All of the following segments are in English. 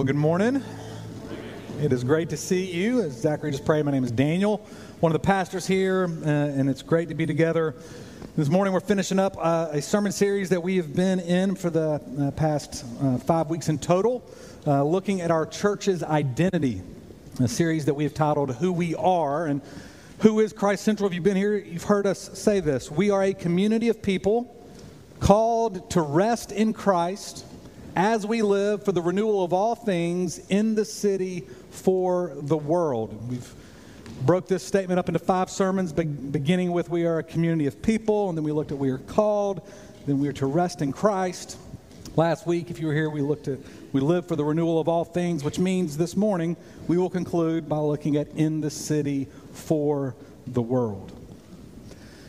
Well, good morning. It is great to see you. As Zachary just prayed, my name is Daniel, one of the pastors here, uh, and it's great to be together. This morning, we're finishing up uh, a sermon series that we have been in for the uh, past uh, five weeks in total, uh, looking at our church's identity, a series that we have titled Who We Are. And who is Christ Central? If you've been here, you've heard us say this. We are a community of people called to rest in Christ as we live for the renewal of all things in the city for the world. We've broke this statement up into five sermons, beginning with we are a community of people, and then we looked at we are called, then we are to rest in Christ. Last week, if you were here, we looked at we live for the renewal of all things, which means this morning we will conclude by looking at in the city for the world.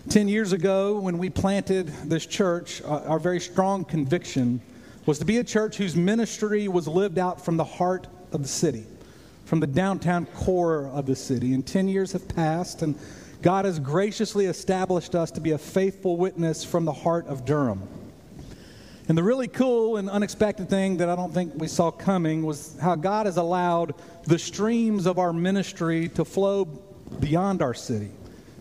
Ten years ago, when we planted this church, uh, our very strong conviction was to be a church whose ministry was lived out from the heart of the city, from the downtown core of the city. And 10 years have passed, and God has graciously established us to be a faithful witness from the heart of Durham. And the really cool and unexpected thing that I don't think we saw coming was how God has allowed the streams of our ministry to flow beyond our city,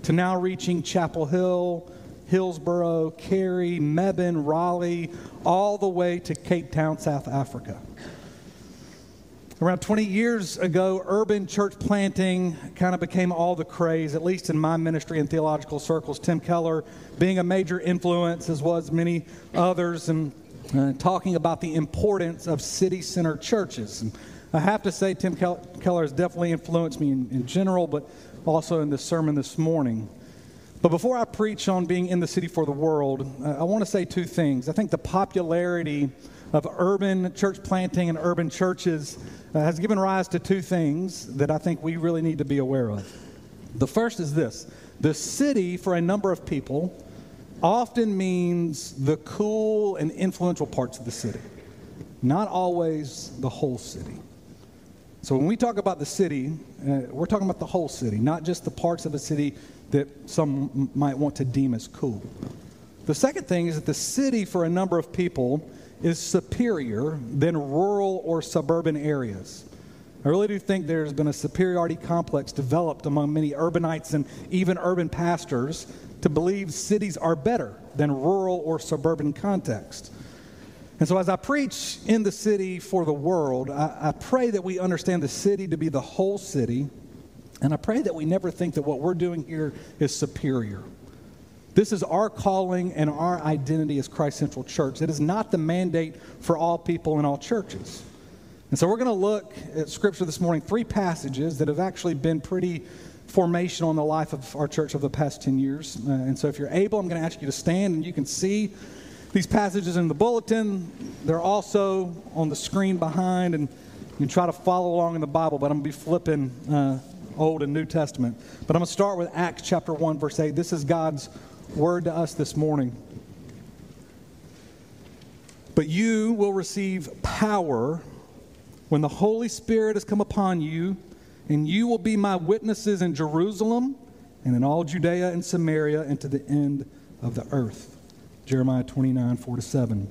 to now reaching Chapel Hill, Hillsborough, Cary, Mebane, Raleigh, all the way to Cape Town, South Africa. Around 20 years ago, urban church planting kind of became all the craze, at least in my ministry and theological circles. Tim Keller being a major influence, as was many others, and uh, talking about the importance of city center churches. And I have to say, Tim Keller has definitely influenced me in, in general, but also in this sermon this morning. But before I preach on being in the city for the world, uh, I want to say two things. I think the popularity of urban church planting and urban churches uh, has given rise to two things that I think we really need to be aware of. The first is this the city, for a number of people, often means the cool and influential parts of the city, not always the whole city. So when we talk about the city, uh, we're talking about the whole city, not just the parts of a city that some might want to deem as cool. The second thing is that the city, for a number of people, is superior than rural or suburban areas. I really do think there's been a superiority complex developed among many urbanites and even urban pastors to believe cities are better than rural or suburban contexts. And so, as I preach in the city for the world, I, I pray that we understand the city to be the whole city and I pray that we never think that what we're doing here is superior. This is our calling and our identity as Christ Central Church. It is not the mandate for all people in all churches. And so we're going to look at Scripture this morning, three passages that have actually been pretty formational in the life of our church over the past 10 years. Uh, and so if you're able, I'm going to ask you to stand and you can see these passages in the bulletin. They're also on the screen behind, and you can try to follow along in the Bible, but I'm going to be flipping. Uh, Old and New Testament. But I'm going to start with Acts chapter 1, verse 8. This is God's word to us this morning. But you will receive power when the Holy Spirit has come upon you, and you will be my witnesses in Jerusalem and in all Judea and Samaria and to the end of the earth. Jeremiah 29, 4 to 7.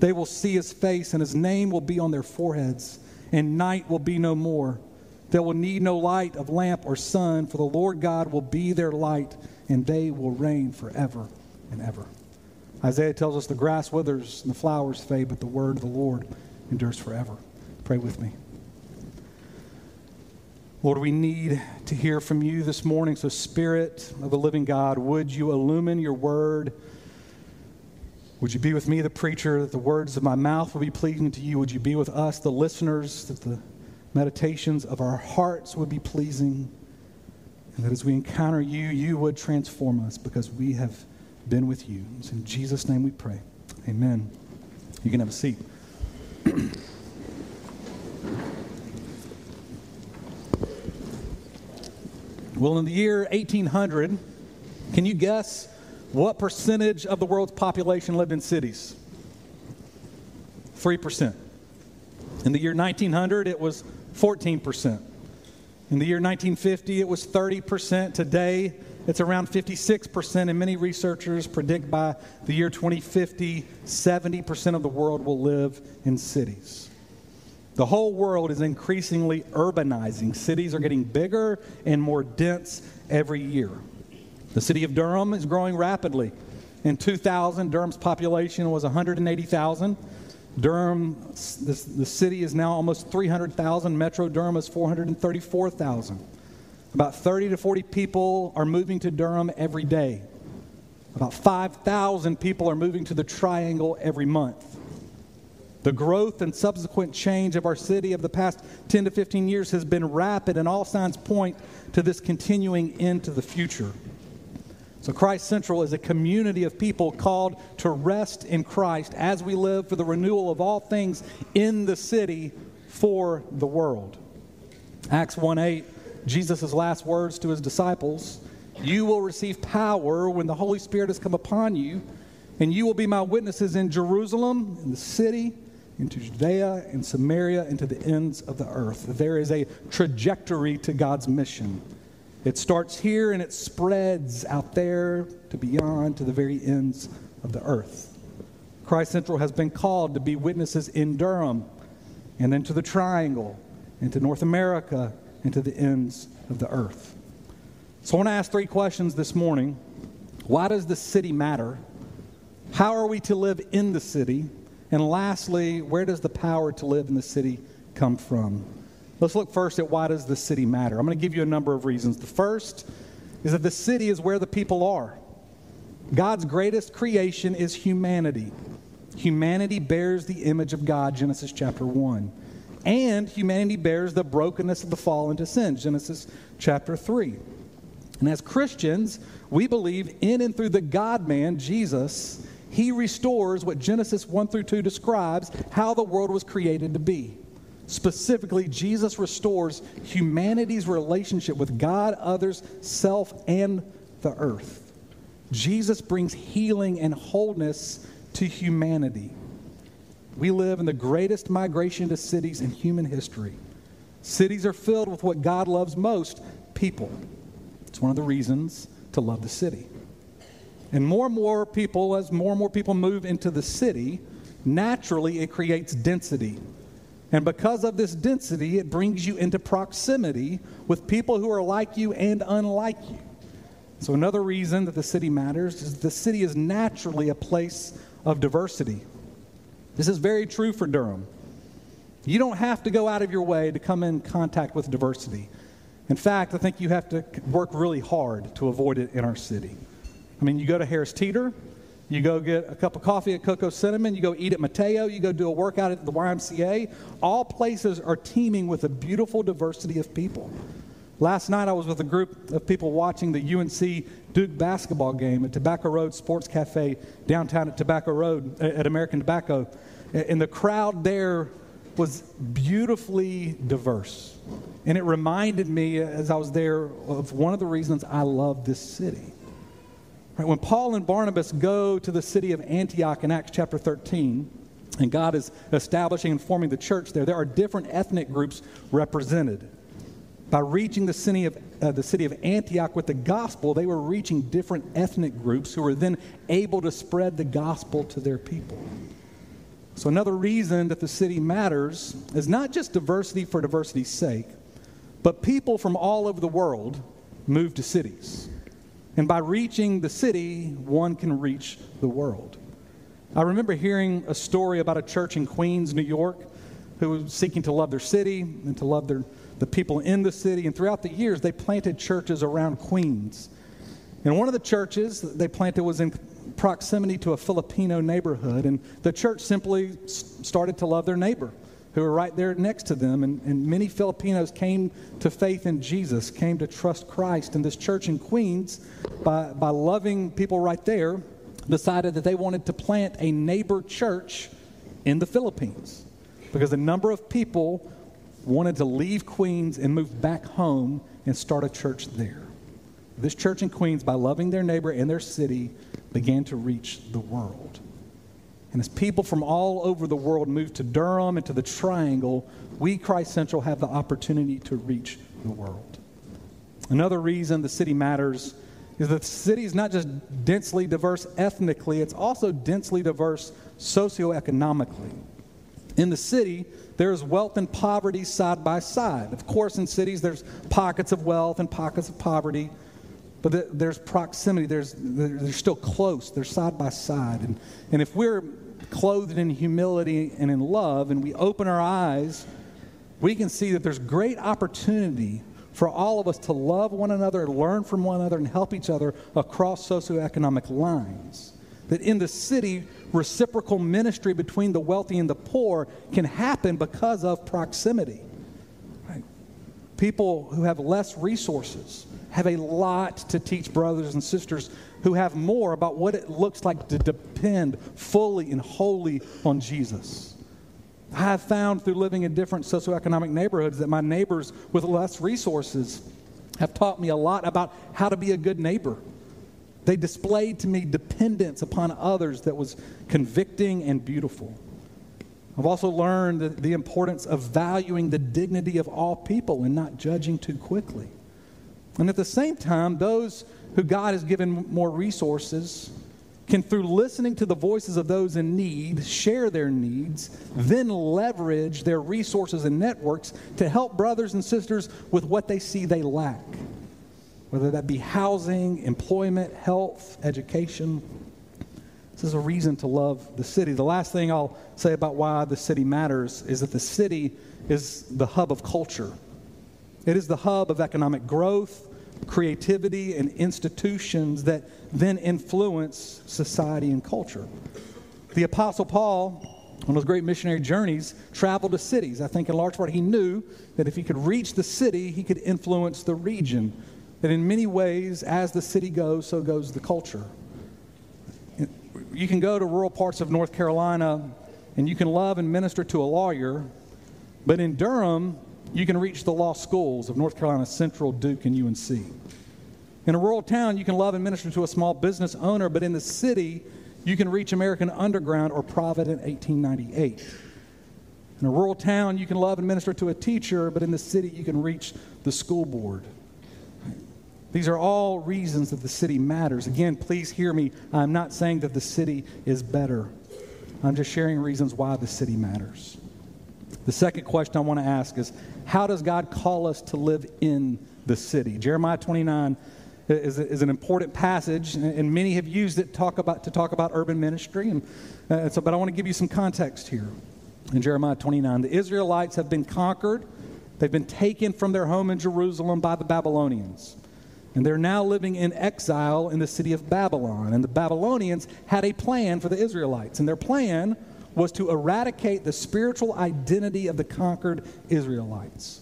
They will see his face, and his name will be on their foreheads, and night will be no more. They will need no light of lamp or sun, for the Lord God will be their light, and they will reign forever and ever. Isaiah tells us the grass withers and the flowers fade, but the word of the Lord endures forever. Pray with me. Lord, we need to hear from you this morning. So, Spirit of the living God, would you illumine your word? Would you be with me, the preacher, that the words of my mouth will be pleasing to you? Would you be with us, the listeners, that the meditations of our hearts would be pleasing? And that as we encounter you, you would transform us because we have been with you. It's in Jesus' name we pray. Amen. You can have a seat. well, in the year 1800, can you guess what percentage of the world's population lived in cities? 3%. In the year 1900, it was 14%. In the year 1950, it was 30%. Today, it's around 56%, and many researchers predict by the year 2050, 70% of the world will live in cities. The whole world is increasingly urbanizing. Cities are getting bigger and more dense every year. The city of Durham is growing rapidly. In 2000, Durham's population was 180,000. Durham, the, the city is now almost 300,000. Metro Durham is 434,000. About 30 to 40 people are moving to Durham every day. About 5,000 people are moving to the Triangle every month. The growth and subsequent change of our city of the past 10 to 15 years has been rapid, and all signs point to this continuing into the future. So, Christ Central is a community of people called to rest in Christ as we live for the renewal of all things in the city for the world. Acts 1 8, Jesus' last words to his disciples You will receive power when the Holy Spirit has come upon you, and you will be my witnesses in Jerusalem, in the city, into Judea, and Samaria, and to the ends of the earth. There is a trajectory to God's mission. It starts here and it spreads out there to beyond to the very ends of the earth. Christ Central has been called to be witnesses in Durham and then to the Triangle and to North America and to the ends of the earth. So I want to ask three questions this morning. Why does the city matter? How are we to live in the city? And lastly, where does the power to live in the city come from? Let's look first at why does the city matter. I'm going to give you a number of reasons. The first is that the city is where the people are. God's greatest creation is humanity. Humanity bears the image of God, Genesis chapter 1. And humanity bears the brokenness of the fall into sin, Genesis chapter 3. And as Christians, we believe in and through the God man, Jesus, he restores what Genesis 1 through 2 describes how the world was created to be. Specifically, Jesus restores humanity's relationship with God, others, self, and the earth. Jesus brings healing and wholeness to humanity. We live in the greatest migration to cities in human history. Cities are filled with what God loves most people. It's one of the reasons to love the city. And more and more people, as more and more people move into the city, naturally it creates density. And because of this density, it brings you into proximity with people who are like you and unlike you. So, another reason that the city matters is the city is naturally a place of diversity. This is very true for Durham. You don't have to go out of your way to come in contact with diversity. In fact, I think you have to work really hard to avoid it in our city. I mean, you go to Harris Teeter, you go get a cup of coffee at Coco Cinnamon. You go eat at Mateo. You go do a workout at the YMCA. All places are teeming with a beautiful diversity of people. Last night, I was with a group of people watching the UNC Duke basketball game at Tobacco Road Sports Cafe downtown at Tobacco Road at American Tobacco. And the crowd there was beautifully diverse. And it reminded me, as I was there, of one of the reasons I love this city. Right, when Paul and Barnabas go to the city of Antioch in Acts chapter 13, and God is establishing and forming the church there, there are different ethnic groups represented. By reaching the city of, uh, the city of Antioch with the gospel, they were reaching different ethnic groups who were then able to spread the gospel to their people. So, another reason that the city matters is not just diversity for diversity's sake, but people from all over the world move to cities. And by reaching the city, one can reach the world. I remember hearing a story about a church in Queens, New York, who was seeking to love their city and to love their, the people in the city. And throughout the years, they planted churches around Queens. And one of the churches they planted was in proximity to a Filipino neighborhood. And the church simply started to love their neighbor who were right there next to them. And, and many Filipinos came to faith in Jesus, came to trust Christ. And this church in Queens, by, by loving people right there, decided that they wanted to plant a neighbor church in the Philippines because a number of people wanted to leave Queens and move back home and start a church there. This church in Queens, by loving their neighbor and their city, began to reach the world. And as people from all over the world move to Durham and to the Triangle, we, Christ Central, have the opportunity to reach the world. Another reason the city matters is that the city is not just densely diverse ethnically, it's also densely diverse socioeconomically. In the city, there's wealth and poverty side by side. Of course, in cities, there's pockets of wealth and pockets of poverty. But there's proximity, there's, they're still close, they're side by side. And, and if we're clothed in humility and in love and we open our eyes, we can see that there's great opportunity for all of us to love one another, and learn from one another, and help each other across socioeconomic lines. That in the city, reciprocal ministry between the wealthy and the poor can happen because of proximity. Right? People who have less resources have a lot to teach brothers and sisters who have more about what it looks like to depend fully and wholly on Jesus. I have found through living in different socioeconomic neighborhoods that my neighbors with less resources have taught me a lot about how to be a good neighbor. They displayed to me dependence upon others that was convicting and beautiful. I've also learned the importance of valuing the dignity of all people and not judging too quickly. And at the same time, those who God has given more resources can, through listening to the voices of those in need, share their needs, then leverage their resources and networks to help brothers and sisters with what they see they lack, whether that be housing, employment, health, education. This is a reason to love the city. The last thing I'll say about why the city matters is that the city is the hub of culture. It is the hub of economic growth, creativity, and institutions that then influence society and culture. The Apostle Paul, on those great missionary journeys, traveled to cities. I think in large part he knew that if he could reach the city, he could influence the region. That in many ways, as the city goes, so goes the culture. You can go to rural parts of North Carolina and you can love and minister to a lawyer, but in Durham, you can reach the law schools of North Carolina Central, Duke, and UNC. In a rural town, you can love and minister to a small business owner, but in the city, you can reach American Underground or Provident 1898. In a rural town, you can love and minister to a teacher, but in the city, you can reach the school board. These are all reasons that the city matters. Again, please hear me. I'm not saying that the city is better. I'm just sharing reasons why the city matters. The second question I want to ask is how does God call us to live in the city? Jeremiah 29 is, is an important passage, and many have used it talk about, to talk about urban ministry. And, uh, so, but I want to give you some context here. In Jeremiah 29, the Israelites have been conquered, they've been taken from their home in Jerusalem by the Babylonians. And they're now living in exile in the city of Babylon. And the Babylonians had a plan for the Israelites. And their plan was to eradicate the spiritual identity of the conquered Israelites.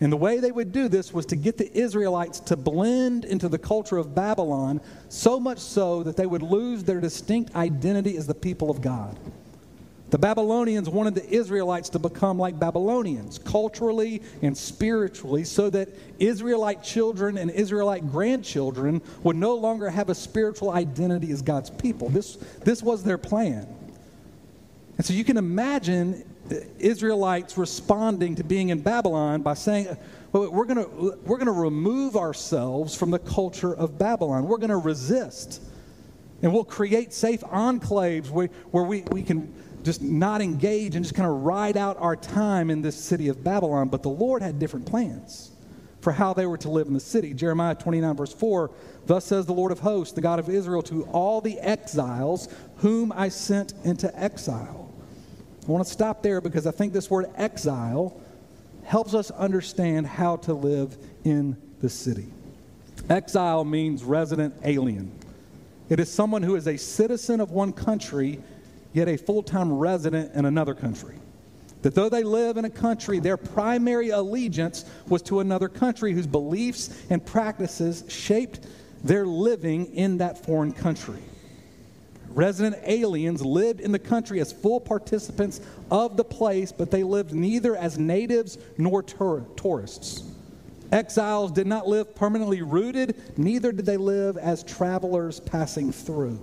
And the way they would do this was to get the Israelites to blend into the culture of Babylon, so much so that they would lose their distinct identity as the people of God. The Babylonians wanted the Israelites to become like Babylonians, culturally and spiritually, so that Israelite children and Israelite grandchildren would no longer have a spiritual identity as God's people. This, this was their plan. And so you can imagine Israelites responding to being in Babylon by saying, well, we're going we're going to remove ourselves from the culture of Babylon. We're going to resist. And we'll create safe enclaves where, where we, we can just not engage and just kind of ride out our time in this city of Babylon. But the Lord had different plans for how they were to live in the city. Jeremiah 29, verse 4 Thus says the Lord of hosts, the God of Israel, to all the exiles whom I sent into exile I want to stop there because I think this word exile helps us understand how to live in the city. Exile means resident alien. It is someone who is a citizen of one country, yet a full time resident in another country. That though they live in a country, their primary allegiance was to another country whose beliefs and practices shaped their living in that foreign country. Resident aliens lived in the country as full participants of the place, but they lived neither as natives nor tour- tourists. Exiles did not live permanently rooted, neither did they live as travelers passing through.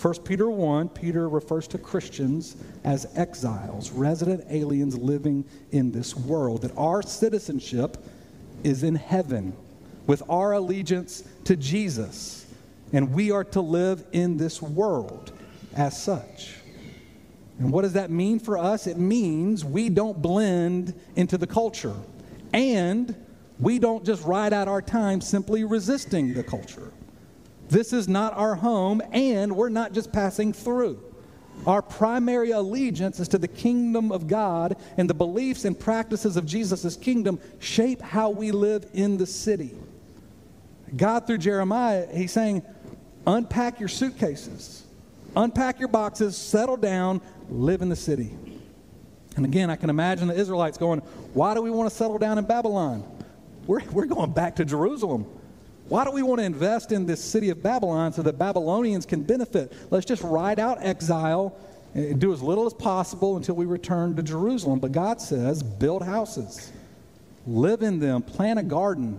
1 Peter 1, Peter refers to Christians as exiles, resident aliens living in this world, that our citizenship is in heaven with our allegiance to Jesus and we are to live in this world as such. And what does that mean for us? It means we don't blend into the culture. And we don't just ride out our time simply resisting the culture. This is not our home, and we're not just passing through. Our primary allegiance is to the kingdom of God, and the beliefs and practices of Jesus' kingdom shape how we live in the city. God, through Jeremiah, he's saying, unpack your suitcases, unpack your boxes, settle down, live in the city. And again, I can imagine the Israelites going, Why do we want to settle down in Babylon? We're, we're going back to Jerusalem. Why do we want to invest in this city of Babylon so that Babylonians can benefit? Let's just ride out exile and do as little as possible until we return to Jerusalem. But God says, build houses, live in them, plant a garden,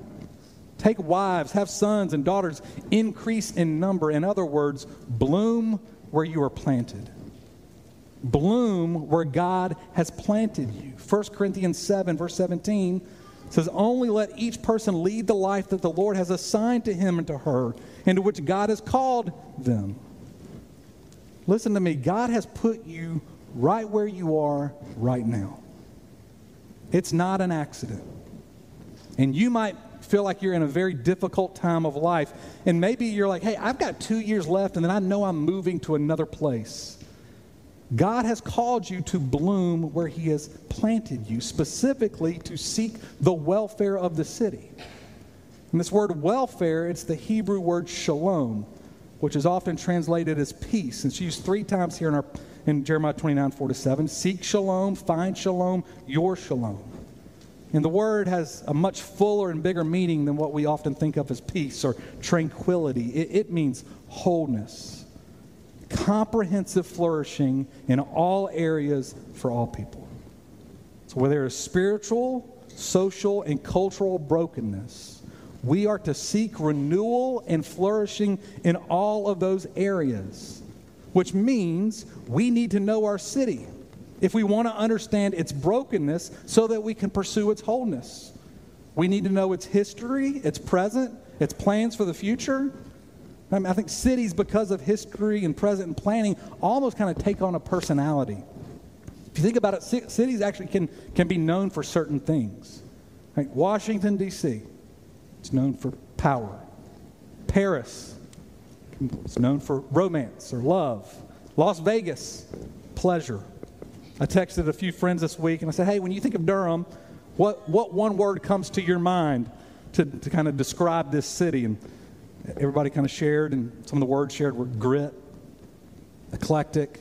Take wives, have sons and daughters, increase in number. In other words, bloom where you are planted. Bloom where God has planted you. 1 Corinthians 7, verse 17 says, Only let each person lead the life that the Lord has assigned to him and to her, into which God has called them. Listen to me, God has put you right where you are right now. It's not an accident. And you might feel like you're in a very difficult time of life. And maybe you're like, hey, I've got two years left, and then I know I'm moving to another place. God has called you to bloom where He has planted you, specifically to seek the welfare of the city. And this word welfare, it's the Hebrew word shalom, which is often translated as peace. It's used three times here in, our, in Jeremiah 29, 4 to 7. Seek shalom, find shalom, your shalom. And the word has a much fuller and bigger meaning than what we often think of as peace or tranquility. It, it, means wholeness, comprehensive flourishing in all areas for all people. So, where there is spiritual, social, and cultural brokenness, we are to seek renewal and flourishing in all of those areas, which means we need to know our city if we want to understand its brokenness so that we can pursue its wholeness. We need to know its history, its present, its plans for the future. I, mean, I think cities, because of history and present and planning, almost kind of take on a personality. If you think about it, cities actually can, can be known for certain things. Like Washington, D.C., it's known for power. Paris, it's known for romance or love. Las Vegas, pleasure. I texted a few friends this week and I said, hey, when you think of Durham, what, what one word comes to your mind to, to kind of describe this city? And everybody kind of shared, and some of the words shared were grit, eclectic,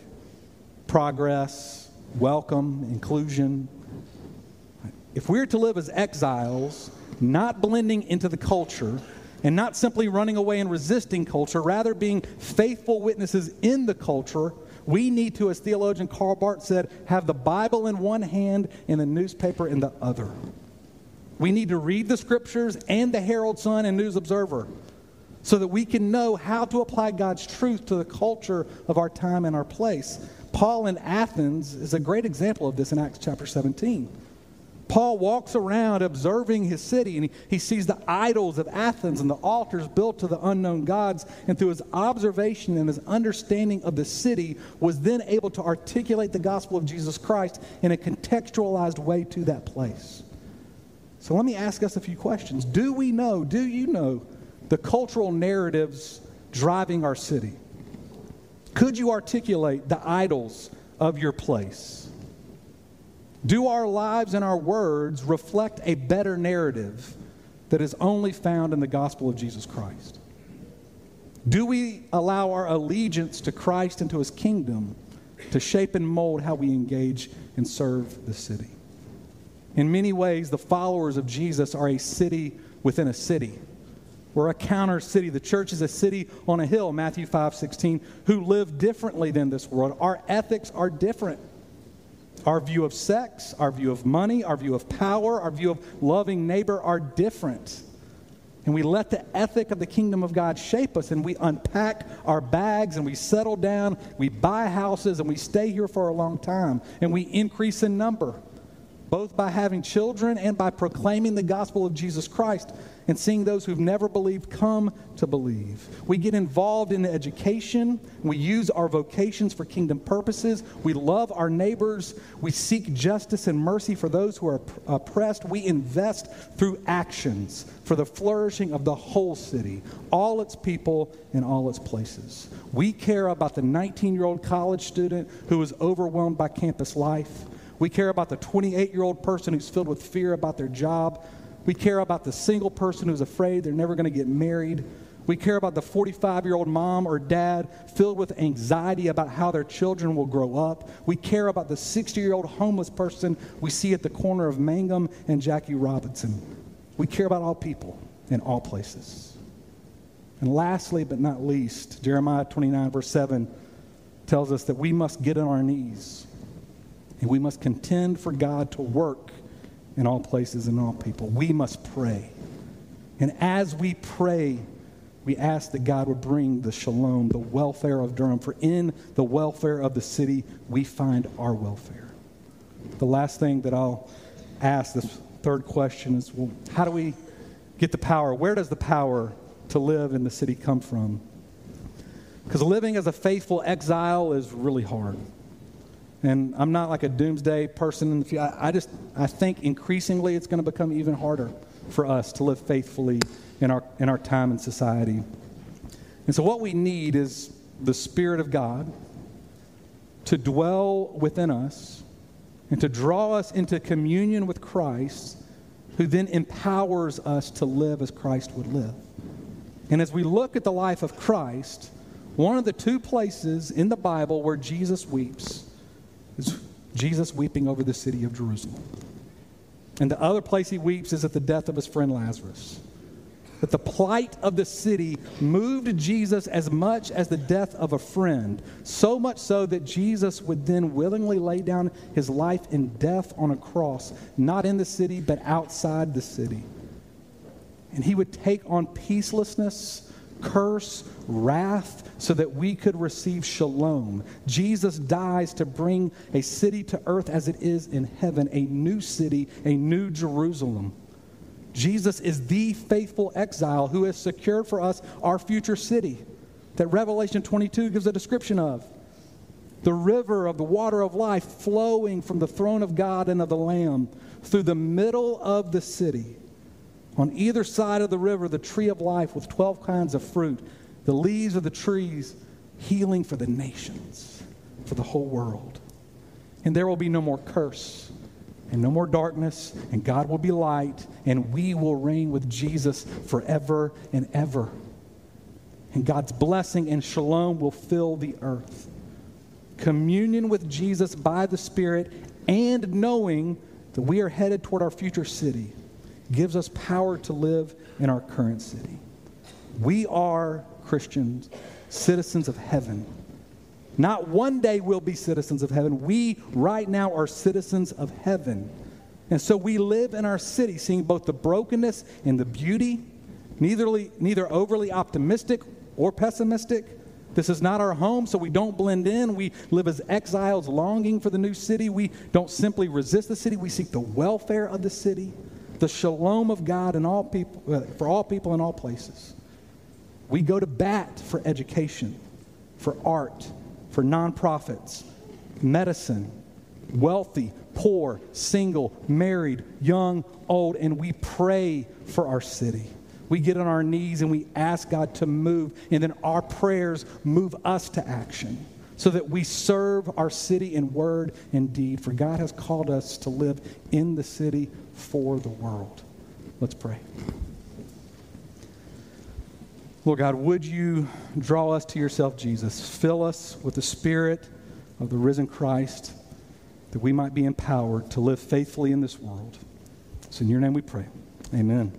progress, welcome, inclusion. If we're to live as exiles, not blending into the culture, and not simply running away and resisting culture, rather being faithful witnesses in the culture, we need to, as theologian Karl Barth said, have the Bible in one hand and the newspaper in the other. We need to read the scriptures and the Herald Sun and News Observer so that we can know how to apply God's truth to the culture of our time and our place. Paul in Athens is a great example of this in Acts chapter 17. Paul walks around observing his city and he, he sees the idols of Athens and the altars built to the unknown gods. And through his observation and his understanding of the city, was then able to articulate the gospel of Jesus Christ in a contextualized way to that place. So let me ask us a few questions. Do we know, do you know, the cultural narratives driving our city? Could you articulate the idols of your place? Do our lives and our words reflect a better narrative that is only found in the gospel of Jesus Christ? Do we allow our allegiance to Christ and to his kingdom to shape and mold how we engage and serve the city? In many ways, the followers of Jesus are a city within a city. We're a counter city. The church is a city on a hill, Matthew 5 16, who live differently than this world. Our ethics are different. Our view of sex, our view of money, our view of power, our view of loving neighbor are different. And we let the ethic of the kingdom of God shape us, and we unpack our bags and we settle down, we buy houses, and we stay here for a long time, and we increase in number both by having children and by proclaiming the gospel of Jesus Christ and seeing those who've never believed come to believe. We get involved in education. We use our vocations for kingdom purposes. We love our neighbors. We seek justice and mercy for those who are oppressed. We invest through actions for the flourishing of the whole city, all its people, and all its places. We care about the 19 year old college student who is overwhelmed by campus life. We care about the 28 year old person who's filled with fear about their job. We care about the single person who's afraid they're never going to get married. We care about the 45 year old mom or dad filled with anxiety about how their children will grow up. We care about the 60 year old homeless person we see at the corner of Mangum and Jackie Robinson. We care about all people in all places. And lastly, but not least, Jeremiah 29, verse 7 tells us that we must get on our knees and we must contend for God to work in all places and all people. We must pray. And as we pray, we ask that God would bring the shalom, the welfare of Durham, for in the welfare of the city, we find our welfare. The last thing that I'll ask, this third question, is well, how do we get the power? Where does the power to live in the city come from? Because living as a faithful exile is really hard. And I'm not like a doomsday person in the future. I, just I think increasingly it's going to become even harder for us to live faithfully in our in our time in society. And so what we need is the Spirit of God to dwell within us and to draw us into communion with Christ, who then empowers us to live as Christ would live. And as we look at the life of Christ, one of the two places in the Bible where Jesus weeps is Jesus weeping over the city of Jerusalem. And the other place he weeps is at the death of his friend Lazarus. That the plight of the city moved Jesus as much as the death of a friend, so much so that Jesus would then willingly lay down his life in death on a cross, not in the city, but outside the city. And he would take on peacelessness curse, wrath, so that we could receive shalom. Jesus dies to bring a city to earth as it is in heaven, a new city, a new Jerusalem. Jesus is the faithful exile who has secured for us our future city that Revelation 22 gives a description of. The river of the water of life flowing from the throne of God and of the Lamb through the middle of the city. On either side of the river, the tree of life with 12 kinds of fruit, the leaves of the trees, healing for the nations, for the whole world. And there will be no more curse and no more darkness, and God will be light, and we will reign with Jesus forever and ever. And God's blessing and shalom will fill the earth. Communion with Jesus by the Spirit and knowing that we are headed toward our future city gives us power to live in our current city. We are Christians, citizens of heaven. Not one day we'll be citizens of heaven. We, right now, are citizens of heaven. And so we live in our city, seeing both the brokenness and the beauty, neither, neither overly optimistic or pessimistic. This is not our home, so we don't blend in. We live as exiles longing for the new city. We don't simply resist the city, we seek the welfare of the city the shalom of God in all people, uh, for all people in all places. We go to bat for education, for art, for nonprofits, medicine, wealthy, poor, single, married, young, old, and we pray for our city. We get on our knees and we ask God to move, and then our prayers move us to action. So that we serve our city in word and deed. For God has called us to live in the city for the world. Let's pray. Lord God, would you draw us to yourself, Jesus? Fill us with the Spirit of the risen Christ that we might be empowered to live faithfully in this world. It's in your name we pray. Amen.